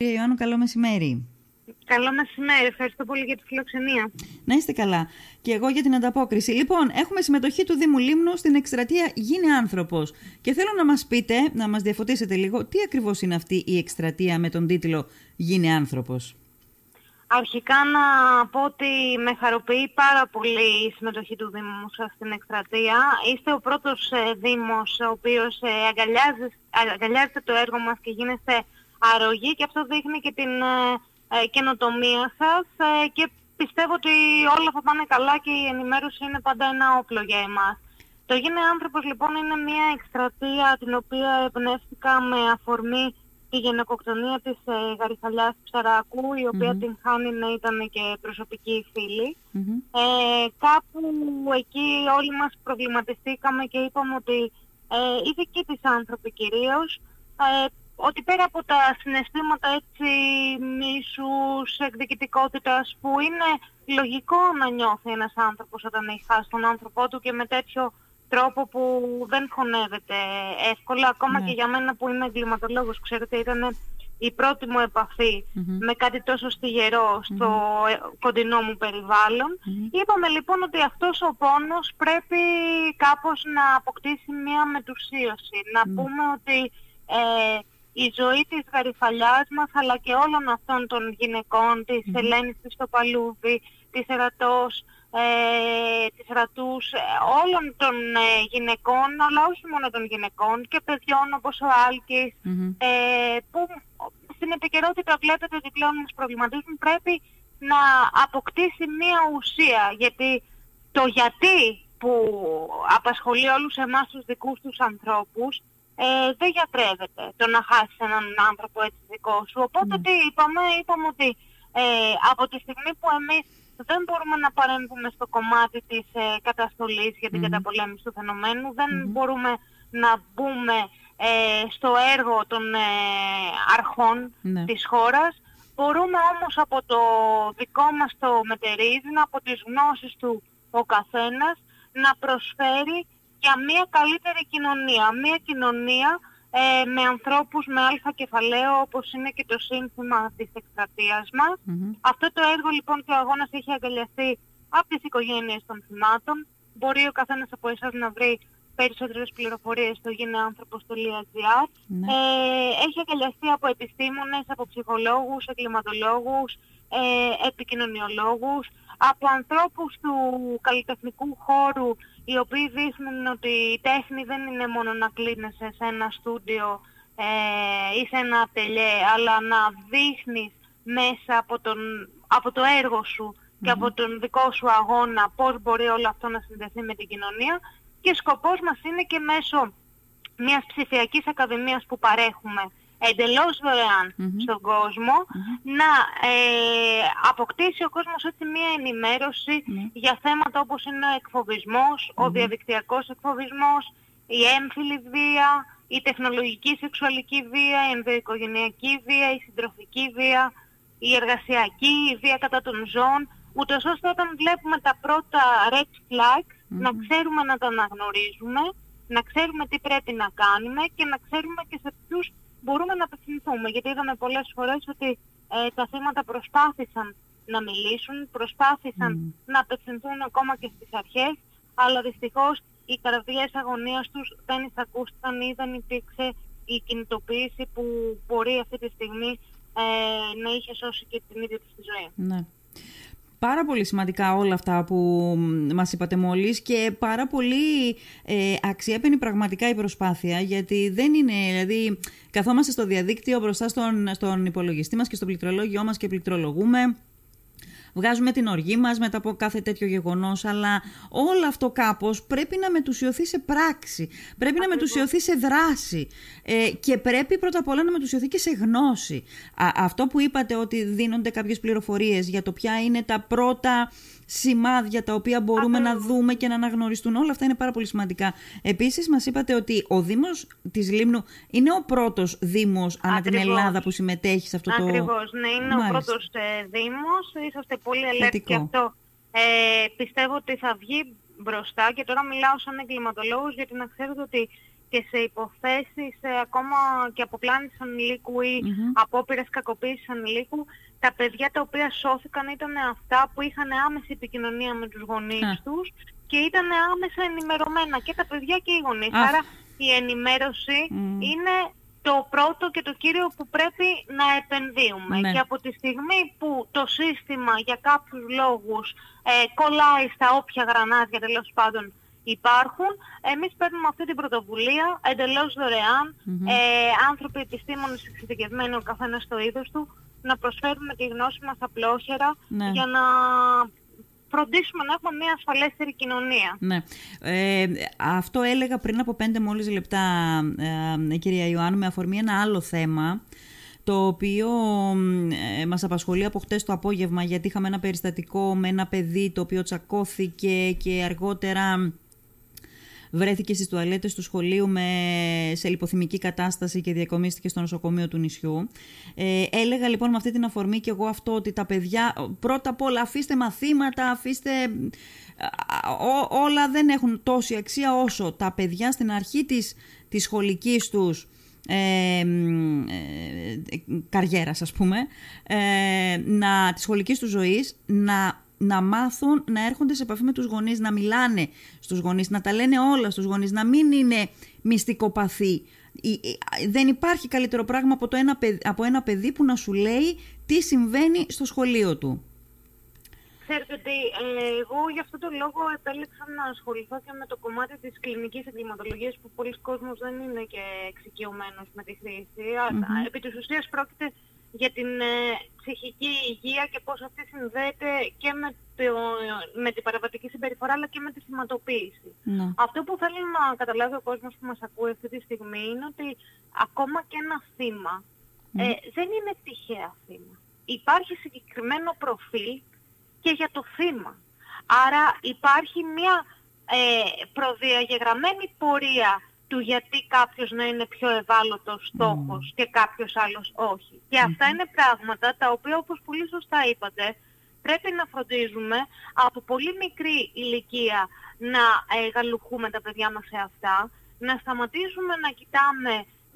Κύριε Ιωάννου, καλό μεσημέρι. Καλό μεσημέρι. Ευχαριστώ πολύ για τη φιλοξενία. Να είστε καλά. Και εγώ για την ανταπόκριση. Λοιπόν, έχουμε συμμετοχή του Δήμου Λίμνου στην εκστρατεία Γίνε άνθρωπος. Και θέλω να μας πείτε, να μας διαφωτίσετε λίγο, τι ακριβώς είναι αυτή η εκστρατεία με τον τίτλο Γίνε άνθρωπος. Αρχικά να πω ότι με χαροποιεί πάρα πολύ η συμμετοχή του Δήμου σας στην εκστρατεία. Είστε ο πρώτος ε, Δήμος ο οποίος ε, αγκαλιάζεται το έργο μας και γίνεστε αρρωγή και αυτό δείχνει και την ε, ε, καινοτομία σας ε, και πιστεύω ότι όλα θα πάνε καλά και η ενημέρωση είναι πάντα ένα όπλο για εμάς. Το Γίνε Άνθρωπος λοιπόν είναι μια εκστρατεία την οποία εμπνεύστηκα με αφορμή τη γενικοκτονία της ε, Γαριφαλιάς Ψαράκου, η οποία την χάνει να ήταν και προσωπική φίλη. Ε, κάπου εκεί όλοι μας προβληματιστήκαμε και είπαμε ότι ε, οι δικοί της άνθρωποι κυρίως ε, ότι πέρα από τα συναισθήματα έτσι μίσους, εκδικητικότητας που είναι λογικό να νιώθει ένας άνθρωπος όταν έχει χάσει τον άνθρωπό του και με τέτοιο τρόπο που δεν χωνεύεται εύκολα, ακόμα Ναι. και για μένα που είμαι εγκληματολόγος, ξέρετε, ήταν η πρώτη μου επαφή με κάτι τόσο στιγερό στο ε, κοντινό μου περιβάλλον. Είπαμε λοιπόν ότι αυτός ο πόνος πρέπει κάπως να αποκτήσει μία μετουσίωση. Να πούμε ότι ε, η ζωή της Γαριφαλιάς μας αλλά και όλων αυτών των γυναικών, της Ελένης της Στοπαλούδη, της Ερατός, ε, της Ρατούς, ε, όλων των ε, γυναικών, αλλά όχι μόνο των γυναικών και παιδιών όπως ο αλκης ε, που στην επικαιρότητα βλέπετε ότι πλέον μας προβληματίζουν, πρέπει να αποκτήσει μία ουσία, γιατί το γιατί που απασχολεί όλους εμάς τους δικούς τους ανθρώπους ε, δεν γιατρεύεται το να χάσεις έναν άνθρωπο έτσι δικό σου. Οπότε τι είπαμε, είπαμε ότι ε, από τη στιγμή που εμείς δεν μπορούμε να παρέμβουμε στο κομμάτι της ε, καταστολής για την καταπολέμηση του φαινομένου, δεν μπορούμε να μπούμε ε, στο έργο των ε, αρχών Ναι. της χώρας, μπορούμε όμως από το δικό μας το μετερίζνα, από τις γνώσεις του ο καθένας, να προσφέρει για μια καλύτερη κοινωνία. Μια κοινωνία ε, με ανθρώπους με αλφα κεφαλαίο όπως είναι και το σύνθημα της εκστρατείας μας. Αυτό το έργο λοιπόν και ο αγώνας έχει αγκαλιαστεί από τις οικογένειες των θυμάτων. Μπορεί ο καθένας από εσάς να βρει περισσότερες πληροφορίες στο gineanthropos.gr. Ναι. Ε, έχει αγκαλιαστεί από επιστήμονες, από ψυχολόγους, εγκληματολόγους, ε, επικοινωνιολόγους, από ανθρώπους του καλλιτεχνικού χώρου οι οποίοι δείχνουν ότι η τέχνη δεν είναι μόνο να κλείνεσαι σε ένα στούντιο ε, ή σε ένα ατελιέ, αλλά να δείχνεις μέσα από, τον, από το έργο σου και από τον δικό σου αγώνα πώς μπορεί όλο αυτό να συνδεθεί με την κοινωνία. Και σκοπός μας είναι και μέσω μιας ψηφιακής ακαδημίας που παρέχουμε εντελώς δωρεάν στον κόσμο να ε, αποκτήσει ο κόσμος έτσι μια ενημέρωση για θέματα όπως είναι ο εκφοβισμός, ο διαδικτυακός εκφοβισμός, η έμφυλη βία, η τεχνολογική σεξουαλική βία, η ενδοοικογενειακή βία, η συντροφική βία, η εργασιακή, η βία κατά των ζώων, ούτως ώστε όταν βλέπουμε τα πρώτα red flags να ξέρουμε να τα αναγνωρίζουμε, να ξέρουμε τι πρέπει να κάνουμε και να ξέρουμε και σε ποιους μπορούμε να απευθυνθούμε. Γιατί είδαμε πολλές φορές ότι ε, τα θύματα προσπάθησαν να μιλήσουν, προσπάθησαν να απευθυνθούν ακόμα και στις αρχές, αλλά δυστυχώς οι καρδιές αγωνίας τους δεν εισακούστηκαν ή δεν υπήρξε η κινητοποίηση που μπορεί αυτή τη στιγμή ε, να είχε σώσει και την ίδια της τη ζωή. Ναι. Πάρα πολύ σημαντικά όλα αυτά που μας είπατε μόλις και πάρα πολύ ε, αξιέπαινη πραγματικά η προσπάθεια γιατί δεν είναι, δηλαδή καθόμαστε στο διαδίκτυο μπροστά στον, στον υπολογιστή μας και στο πληκτρολόγιό μας και πληκτρολογούμε βγάζουμε την οργή μας μετά από κάθε τέτοιο γεγονός, αλλά όλο αυτό κάπως πρέπει να μετουσιωθεί σε πράξη, πρέπει να μετουσιωθεί σε δράση ε, και πρέπει πρώτα απ' όλα να μετουσιωθεί και σε γνώση. Α, αυτό που είπατε ότι δίνονται κάποιες πληροφορίες για το ποια είναι τα πρώτα σημάδια τα οποία μπορούμε να δούμε και να αναγνωριστούν. Όλα αυτά είναι πάρα πολύ σημαντικά. Επίσης μας είπατε ότι ο Δήμος της Λίμνου είναι ο πρώτος Δήμος ανά την Ακριβώς. Ελλάδα που συμμετέχει σε αυτό το... Ακριβώς, ναι, είναι Μάλιστα. ο πρώτος ε, Δήμος, είσαστε πολύ ελεύθεροι και Θετικό. αυτό. Ε, πιστεύω ότι θα βγει μπροστά και τώρα μιλάω σαν εγκληματολόγος γιατί να ξέρετε ότι και σε υποθέσεις ε, ακόμα και αποπλάνηση ανηλίκου ή mm-hmm. απόπειρες κακοποίησης ανηλίκου, τα παιδιά τα οποία σώθηκαν ήταν αυτά που είχαν άμεση επικοινωνία με τους γονείς τους και ήταν άμεσα ενημερωμένα και τα παιδιά και οι γονείς. Άρα η ενημέρωση είναι το πρώτο και το κύριο που πρέπει να επενδύουμε. Ναι. Και από τη στιγμή που το σύστημα για κάποιους λόγους ε, κολλάει στα όποια γρανάζια τέλος πάντων υπάρχουν, εμείς παίρνουμε αυτή την πρωτοβουλία εντελώς ε, άνθρωποι επιστήμονες εξειδικευμένοι ο καθένας στο είδος του, να προσφέρουμε τη γνώση μας απλόχερα ναι. για να φροντίσουμε να έχουμε μια ασφαλέστερη κοινωνία. Ναι. Ε, αυτό έλεγα πριν από πέντε μόλις λεπτά, ε, κυρία Ιωάννου, με αφορμή ένα άλλο θέμα, το οποίο ε, μας απασχολεί από χτες το απόγευμα, γιατί είχαμε ένα περιστατικό με ένα παιδί το οποίο τσακώθηκε και αργότερα βρέθηκε στις τουαλέτες του σχολείου με, σε λιποθυμική κατάσταση και διακομίστηκε στο νοσοκομείο του νησιού. Ε, έλεγα λοιπόν με αυτή την αφορμή και εγώ αυτό ότι τα παιδιά πρώτα απ' όλα αφήστε μαθήματα, αφήστε... όλα δεν έχουν τόση αξία όσο τα παιδιά στην αρχή της, της σχολικής τους ε, ε, καριέρας ας πούμε, ε, να, της σχολικής τους ζωής να να μάθουν να έρχονται σε επαφή με τους γονείς, να μιλάνε στους γονείς, να τα λένε όλα στους γονείς, να μην είναι μυστικοπαθή. Δεν υπάρχει καλύτερο πράγμα από, το ένα, παιδί, από ένα παιδί που να σου λέει τι συμβαίνει στο σχολείο του. Ξέρετε ότι ε, εγώ γι' αυτό το λόγο επέλεξα να ασχοληθώ και με το κομμάτι της κλινικής εγκληματολογίας που πολλοί κόσμος δεν είναι και εξοικειωμένος με τη χρήση. Mm-hmm. Επί της ουσίας πρόκειται για την ε, ψυχική υγεία και πώς αυτή συνδέεται και με, το, με την παραβατική συμπεριφορά αλλά και με τη θυματοποίηση. Ναι. Αυτό που θέλει να καταλάβει ο κόσμος που μας ακούει αυτή τη στιγμή είναι ότι ακόμα και ένα θύμα ναι. ε, δεν είναι τυχαία θύμα. Υπάρχει συγκεκριμένο προφίλ και για το θύμα. Άρα υπάρχει μια ε, προδιαγεγραμμένη πορεία του γιατί κάποιος να είναι πιο ευάλωτος στόχος και κάποιος άλλος όχι. Και αυτά είναι πράγματα τα οποία όπως πολύ σωστά είπατε πρέπει να φροντίζουμε από πολύ μικρή ηλικία να ε, γαλουχούμε τα παιδιά μας σε αυτά, να σταματήσουμε να κοιτάμε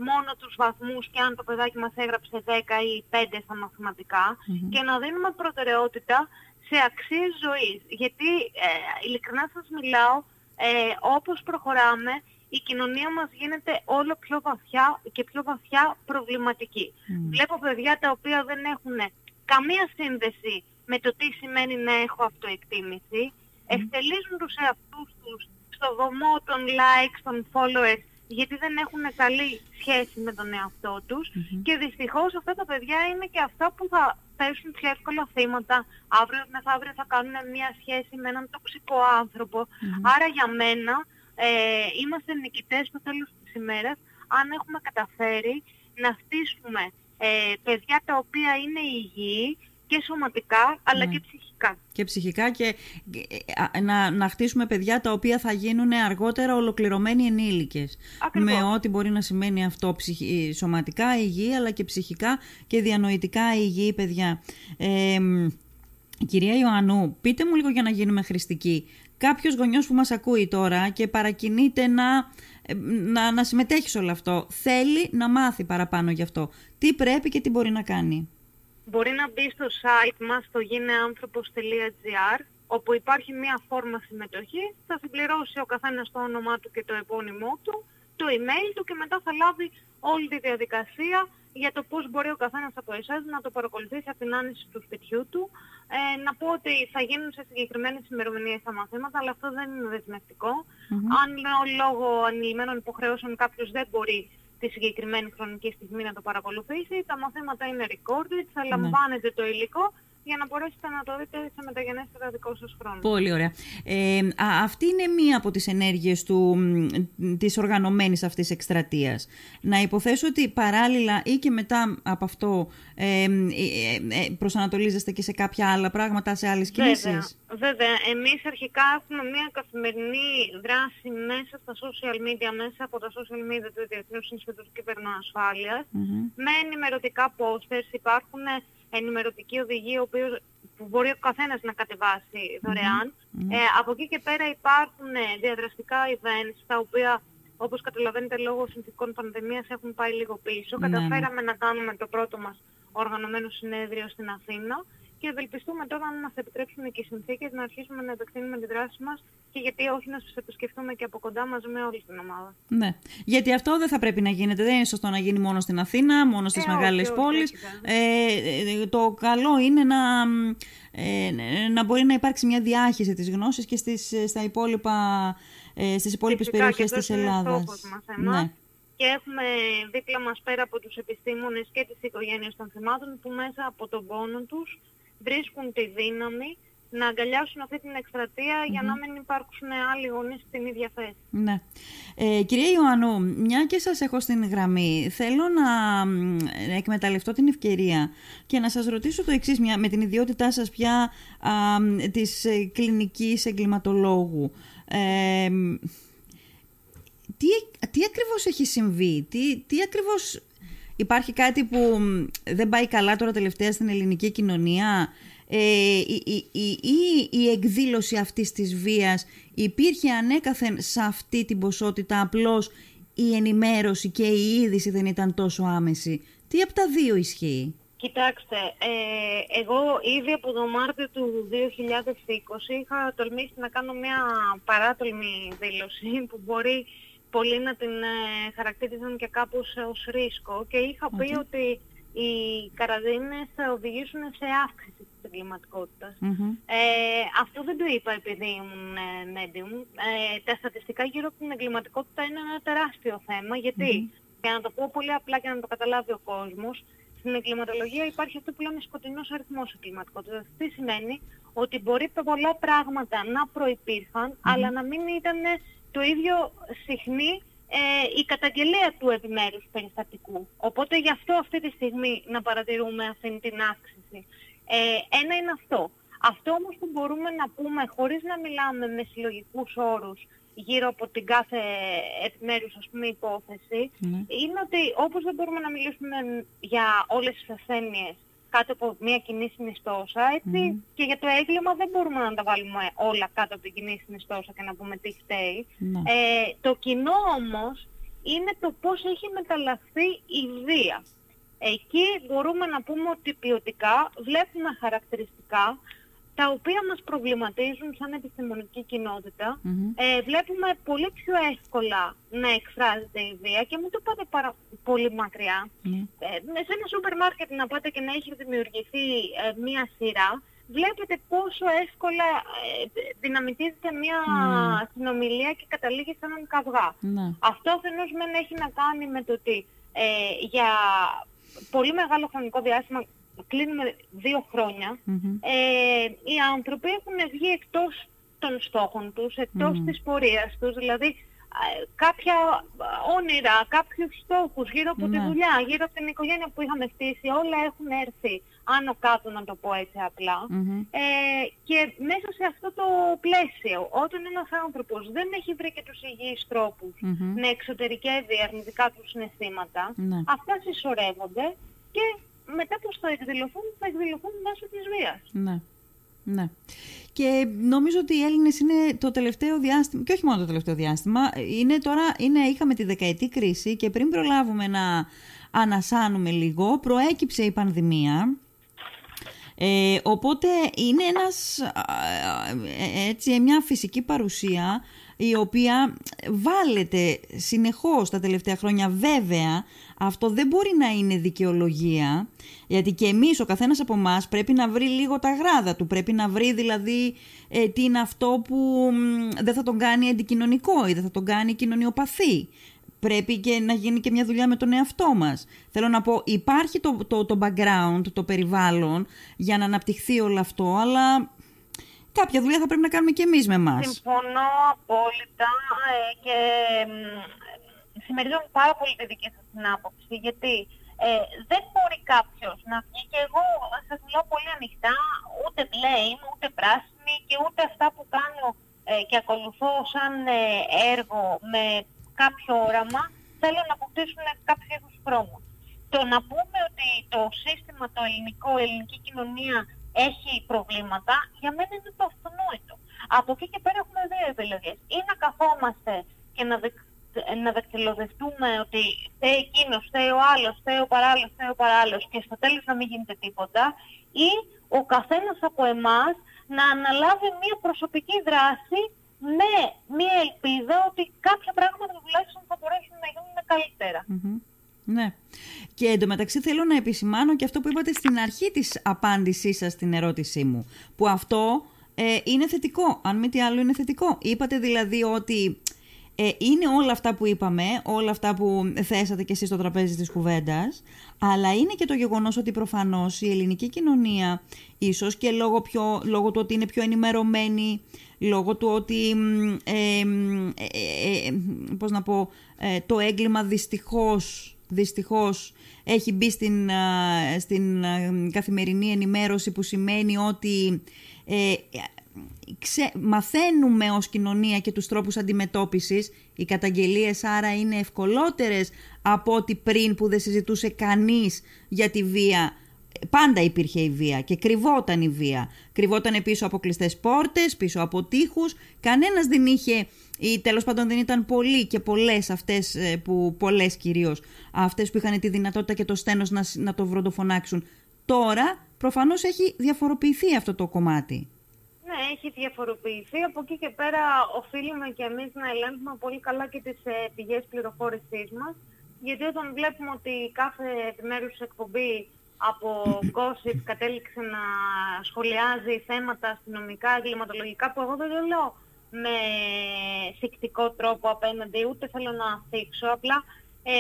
μόνο τους βαθμούς και αν το παιδάκι μας έγραψε 10 ή 5 στα μαθηματικα και να δίνουμε προτεραιότητα σε αξίες ζωής. Γιατί ε, ειλικρινά σας μιλάω, ε, όπως προχωράμε η κοινωνία μας γίνεται όλο πιο βαθιά και πιο βαθιά προβληματική. Βλέπω παιδιά τα οποία δεν έχουν καμία σύνδεση με το τι σημαίνει να έχω αυτοεκτίμηση, mm. ευτελίζουν τους εαυτούς τους στο βωμό των likes, των followers, γιατί δεν έχουν καλή σχέση με τον εαυτό τους. Και δυστυχώς αυτά τα παιδιά είναι και αυτά που θα πέσουν πιο εύκολα θύματα, αύριο μεθαύριο θα κάνουν μια σχέση με έναν τοξικό Άρα για μένα ε, είμαστε νικητές στο τέλος της ημέρας αν έχουμε καταφέρει να στήσουμε ε, παιδιά τα οποία είναι υγιή και σωματικά αλλά ναι. και ψυχικά. Και ψυχικά και ε, να, να χτίσουμε παιδιά τα οποία θα γίνουν αργότερα ολοκληρωμένοι ενήλικες. Με ό,τι μπορεί να σημαίνει αυτό ψυχ, σωματικά υγιή αλλά και ψυχικά και διανοητικά υγιή παιδιά. Ε, κυρία Ιωαννού, πείτε μου λίγο για να γίνουμε χρηστικοί κάποιος γονιός που μας ακούει τώρα και παρακινείται να, ε, να, να συμμετέχει σε όλο αυτό, θέλει να μάθει παραπάνω γι' αυτό. Τι πρέπει και τι μπορεί να κάνει; Μπορεί να μπει στο site μας, στο gineanthropos.gr, όπου υπάρχει μία φόρμα συμμετοχή, θα συμπληρώσει ο καθένας το όνομά του και το επώνυμό του, το email του και μετά θα λάβει όλη τη διαδικασία για το πώς μπορεί ο καθένας από εσάς να το παρακολουθήσει από την άνοιση του σπιτιού του. Ε, να πω ότι θα γίνουν σε συγκεκριμένες ημερομηνίες τα μαθήματα, αλλά αυτό δεν είναι δεσμευτικό. Αν λόγω ανηλυμένων υποχρεώσεων κάποιος δεν μπορεί τη συγκεκριμένη χρονική στιγμή να το παρακολουθήσει, τα μαθήματα είναι recorded, θα ναι. λαμβάνετε το υλικό για να μπορέσετε να το δείτε σε μεταγενέστερα δικό σας χρόνο. Πολύ ωραία. Ε, αυτή είναι μία από τις ενέργειες του, της οργανωμένης αυτής εκστρατείας. Να υποθέσω ότι παράλληλα ή και μετά από αυτό ε, ε, ε, προσανατολίζεστε και σε κάποια άλλα πράγματα, σε άλλες κινήσεις; Βέβαια, βέβαια. Εμείς αρχικά έχουμε μία καθημερινή δράση μέσα στα social media, μέσα από τα social media του Διεθνούς Ινστιτούτου Κυβερνοασφάλειας, mm-hmm. με ενημερωτικά posters, υπάρχουν ενημερωτική οδηγία που μπορεί ο καθένας να κατεβάσει Ε, από εκεί και πέρα υπάρχουν ε, διαδραστικά events τα οποία όπως καταλαβαίνετε λόγω συνθηκών πανδημίας έχουν πάει λίγο πίσω. Ναι, ναι. Καταφέραμε να κάνουμε το πρώτο μας οργανωμένο συνέδριο στην Αθήνα και ευελπιστούμε τώρα να μας επιτρέψουν και οι συνθήκες να αρχίσουμε να επεκτείνουμε τη δράση μας και γιατί όχι να σας επισκεφτούμε και από κοντά μαζί με όλη την ομάδα. Ναι. Γιατί αυτό δεν θα πρέπει να γίνεται. Δεν είναι σωστό να γίνει μόνο στην Αθήνα, μόνο στις Ε, μεγάλες όχι, όχι, πόλεις. όχι, Ε, ε, το καλό είναι να, ε, να μπορεί να υπάρξει μια διάχυση της γνώσης και στις, στα υπόλοιπα, ε, στις υπόλοιπες Φυσικά, περιοχές και της αυτός είναι Ελλάδας. στόχος μας, εμάς. Ναι. Και έχουμε δίπλα μας πέρα από τους επιστήμονες και τις οικογένειες των θυμάτων που μέσα από τον πόνο τους βρίσκουν τη δύναμη να αγκαλιάσουν αυτή την εκστρατεία για να μην υπάρξουν άλλοι γονείς στην ίδια θέση. Ναι. Ε, κυρία Ιωάννου, μια και σας έχω στην γραμμή, θέλω να μ, εκμεταλλευτώ την ευκαιρία και να σας ρωτήσω το εξής, μια, με την ιδιότητά σας πια α, μ, της ε, κλινικής εγκληματολόγου. Ε, μ, τι, τι ακριβώς έχει συμβεί, τι, τι ακριβώς... Υπάρχει κάτι που μ, δεν πάει καλά τώρα τελευταία στην ελληνική κοινωνία ε, η, η, η, η, η εκδήλωση αυτής της βίας υπήρχε ανέκαθεν σε αυτή την ποσότητα απλώς η ενημέρωση και η είδηση δεν ήταν τόσο άμεση. Τι από τα δύο ισχύει; Κοιτάξτε, ε, εγώ ήδη από το Μάρτιο του 2020 είχα τολμήσει να κάνω μια παράτολμη δήλωση που μπορεί πολλοί να την ε, χαρακτήριζαν και κάπως ως ρίσκο και είχα πει Οκ. ότι οι καραντίνες θα οδηγήσουν σε αύξηση της εγκληματικότητας. Μμμ. Ε, αυτό δεν το είπα επειδή ήμουν ε, medium. Ε, τα στατιστικά γύρω από την εγκληματικότητα είναι ένα τεράστιο θέμα γιατί, για να το πω πολύ απλά και να το καταλάβει ο κόσμος, στην εγκληματολογία υπάρχει αυτό που λέμε σκοτεινός αριθμός εγκληματικότητας. Τι σημαίνει; Ότι μπορεί πολλά πράγματα να προϋπήρχαν, αλλά να μην ήταν το ίδιο συχνή ε, η καταγγελία του επιμέρους περιστατικού. Οπότε γι' αυτό αυτή τη στιγμή να παρατηρούμε αυτή την αύξηση. Ε, ένα είναι αυτό. Αυτό όμως που μπορούμε να πούμε χωρίς να μιλάμε με συλλογικούς όρους γύρω από την κάθε επιμέρους ας πούμε υπόθεση Ναι. είναι ότι όπως δεν μπορούμε να μιλήσουμε για όλες τις ασθένειες κάτω από μια κοινή συνιστόσα, έτσι, και για το έγκλημα δεν μπορούμε να τα βάλουμε όλα κάτω από την κοινή συνιστόσα και να πούμε τι φταίει. Ναι. Ε, το κοινό όμως είναι το πώς έχει μεταλλαχθεί η βία. Εκεί μπορούμε να πούμε ότι ποιοτικά βλέπουμε χαρακτηριστικά τα οποία μας προβληματίζουν σαν επιστημονική κοινότητα. Μμμ. Ε, βλέπουμε πολύ πιο εύκολα να εκφράζεται η βία και μην το πάτε πάρα πολύ μακριά. Ναι. Ε, σε ένα σούπερ μάρκετ να πάτε και να έχει δημιουργηθεί ε, μία σειρά, βλέπετε πόσο εύκολα ε, δυναμητίζεται μία Mm. συνομιλία και καταλήγει σε έναν καυγά. Ναι. Αυτό αφενός μεν έχει να κάνει με το ότι ε, για πολύ μεγάλο χρονικό διάστημα, κλείνουμε δύο χρόνια, Μμμ. ε, οι άνθρωποι έχουν βγει εκτός των στόχων τους, εκτός Μμμ. της πορείας τους, δηλαδή ε, κάποια όνειρα, κάποιους στόχους γύρω από τη Ναι. δουλειά, γύρω από την οικογένεια που είχαμε στήσει, όλα έχουν έρθει άνω κάτω να το πω έτσι απλά. Μμμ. Ε, και μέσα σε αυτό το πλαίσιο, όταν ένας άνθρωπος δεν έχει βρει και τους υγιείς τρόπους Μμμ. να εξωτερικεύει αρνητικά του συναισθήματα, Ναι. αυτά συσσωρεύονται και μετά πως θα εκδηλωθούν, θα εκδηλωθούν μέσω της βίας. Ναι. Ναι. Και νομίζω ότι οι Έλληνες είναι το τελευταίο διάστημα, και όχι μόνο το τελευταίο διάστημα, είναι τώρα, είναι, είχαμε τη δεκαετή κρίση και πριν προλάβουμε να ανασάνουμε λίγο, προέκυψε η πανδημία. Ε, οπότε είναι ένας, α, ε, έτσι, μια φυσική παρουσία η οποία βάλετε συνεχώς τα τελευταία χρόνια. Βέβαια, αυτό δεν μπορεί να είναι δικαιολογία, γιατί και εμείς, ο καθένας από εμάς πρέπει να βρει λίγο τα γράδα του. Πρέπει να βρει δηλαδή ε, τι είναι αυτό που μ, δεν θα τον κάνει αντικοινωνικό ή δεν θα τον κάνει κοινωνιοπαθή. Πρέπει και να γίνει και μια δουλειά με τον εαυτό μας. Θέλω να πω, υπάρχει το, το, το background, το περιβάλλον για να αναπτυχθεί όλο αυτό, αλλά κάποια δουλειά θα πρέπει να κάνουμε και εμείς με εμάς. Συμφωνώ απόλυτα ε, και μ, συμμερίζομαι πάρα πολύ τη δική σας την άποψη γιατί ε, δεν μπορεί κάποιος να βγει και εγώ σας μιλάω πολύ ανοιχτά ούτε blame, ούτε πράσινη και ούτε αυτά που κάνω ε, και ακολουθώ σαν ε, έργο με κάποιο όραμα θέλω να αποκτήσουν κάποιο είδους χρώμα. Το να πούμε ότι το σύστημα, το ελληνικό, η ελληνική κοινωνία έχει προβλήματα, για μένα είναι το αυτονόητο. Από εκεί και πέρα έχουμε δύο επιλογές. Ή να καθόμαστε και να, δεκ- να δακτυλοδευτούμε ότι φταίει εκείνος, φταίει ο άλλος, φταίει ο παράλληλος, φταίει ο παράλληλος και στο τέλος να μην γίνεται τίποτα ή ο καθένας από εμάς να αναλάβει μια προσωπική δράση με μια ελπίδα ότι κάποια πράγματα τουλάχιστον θα μπορέσουν να γίνουν Ναι. Και εντωμεταξύ θέλω να επισημάνω και αυτό που είπατε στην αρχή της απάντησής σας στην ερώτησή μου. Που αυτό ε, είναι θετικό. Αν μη τι άλλο είναι θετικό. Είπατε δηλαδή ότι ε, είναι όλα αυτά που είπαμε, όλα αυτά που θέσατε και εσείς στο τραπέζι της κουβέντας, αλλά είναι και το γεγονός ότι προφανώς η ελληνική κοινωνία, ίσως και λόγω, πιο, λόγω του ότι είναι πιο ενημερωμένη, λόγω του ότι, ε, ε, πώς να πω, το έγκλημα δυστυχώς, δυστυχώς έχει μπει στην, στην καθημερινή ενημέρωση που σημαίνει ότι ξε, μαθαίνουμε ως κοινωνία και τους τρόπους αντιμετώπισης. Οι καταγγελίες άρα είναι ευκολότερες από ό,τι πριν που δεν συζητούσε κανείς για τη βία. Πάντα υπήρχε η βία και κρυβόταν η βία. Κρυβόταν πίσω από κλειστές πόρτες, πίσω από τείχους. Κανένας δεν είχε, ή τέλος πάντων δεν ήταν πολλοί και πολλές αυτές, ε, που, πολλές κυρίως, αυτές που είχαν τη δυνατότητα και το στένος να, να το βροντοφωνάξουν. Τώρα προφανώς έχει διαφοροποιηθεί αυτό το κομμάτι ναι, έχει διαφοροποιηθεί. Από εκεί και πέρα οφείλουμε και εμείς να ελέγχουμε πολύ καλά και τις ε, πηγές πληροφόρησής μας. Γιατί όταν βλέπουμε ότι κάθε επιμέρους εκπομπή από gossip κατέληξε να σχολιάζει θέματα αστυνομικά, εγκληματολογικά, που εγώ δεν το λέω με θυκτικό τρόπο απέναντι, ούτε θέλω να θίξω, απλά ε,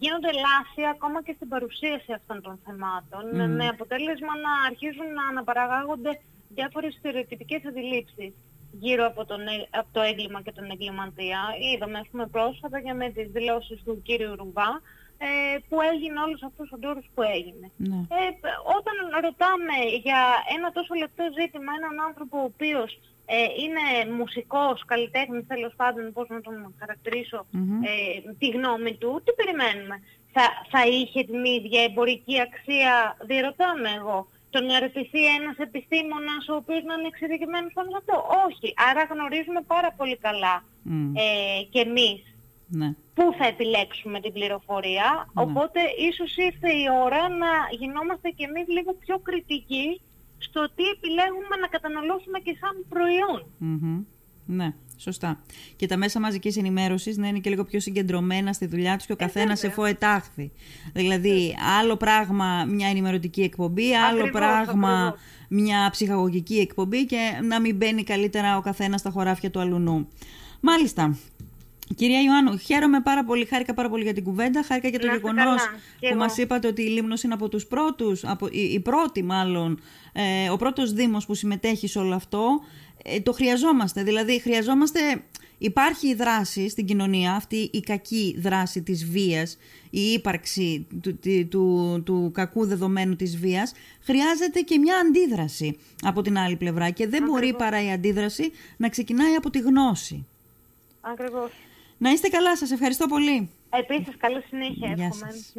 γίνονται λάθη ακόμα και στην παρουσίαση αυτών των θεμάτων, με αποτέλεσμα να αρχίζουν να αναπαραγάγονται διάφορες στερεοτυπικές αντιλήψεις γύρω από, τον, ε, από το έγκλημα και τον εγκληματία. Είδαμε, ας πούμε, πρόσφατα και με τις δηλώσεις του κύριου Ρουβά, ε, που έγινε όλους αυτούς τους όρους που έγινε. Ναι. Ε, όταν ρωτάμε για ένα τόσο λεπτό ζήτημα έναν άνθρωπο ο οποίος ε, είναι μουσικός, καλλιτέχνης, τέλος πάντων, πώς να τον χαρακτηρίσω, ε, τη γνώμη του, τι περιμένουμε. Θα, θα είχε την ίδια εμπορική αξία, διερωτάμε εγώ το να ρωτηθεί ένας επιστήμονας ο οποίος να είναι εξειδικευμένος πάνω σε αυτό. Όχι. Άρα γνωρίζουμε πάρα πολύ καλά ε, και εμείς ναι. πού θα επιλέξουμε την πληροφορία. Ναι. Οπότε ίσως ήρθε η ώρα να γινόμαστε και εμείς λίγο πιο κριτικοί στο τι επιλέγουμε να καταναλώσουμε και σαν προϊόν. Ναι. Σωστά. Και τα μέσα μαζικής ενημέρωσης να είναι και λίγο πιο συγκεντρωμένα στη δουλειά τους και ο ε, καθένας σε φοετάχθη. Δηλαδή, άλλο πράγμα μια ενημερωτική εκπομπή, άλλο πράγμα μια ψυχαγωγική εκπομπή και να μην μπαίνει καλύτερα ο καθένας στα χωράφια του αλουνού. Μάλιστα. Κυρία Ιωάννου, χαίρομαι πάρα πολύ, χάρηκα πάρα πολύ για την κουβέντα, χάρηκα για το γεγονός που μας είπατε ότι η Λίμνος είναι από τους πρώτους, η, η πρώτη μάλλον, ε, ο πρώτος Δήμος που συμμετέχει σε όλο αυτό. Ε, το χρειαζόμαστε. Δηλαδή, χρειαζόμαστε. Υπάρχει η δράση στην κοινωνία, αυτή η κακή δράση της βίας, η ύπαρξη του, του, του, κακού δεδομένου της βίας, χρειάζεται και μια αντίδραση από την άλλη πλευρά και δεν μπορεί παρά η αντίδραση να ξεκινάει από τη γνώση. Ακριβώς. Να είστε καλά, σας ευχαριστώ πολύ. Επίσης, καλή συνέχεια. Γεια σας.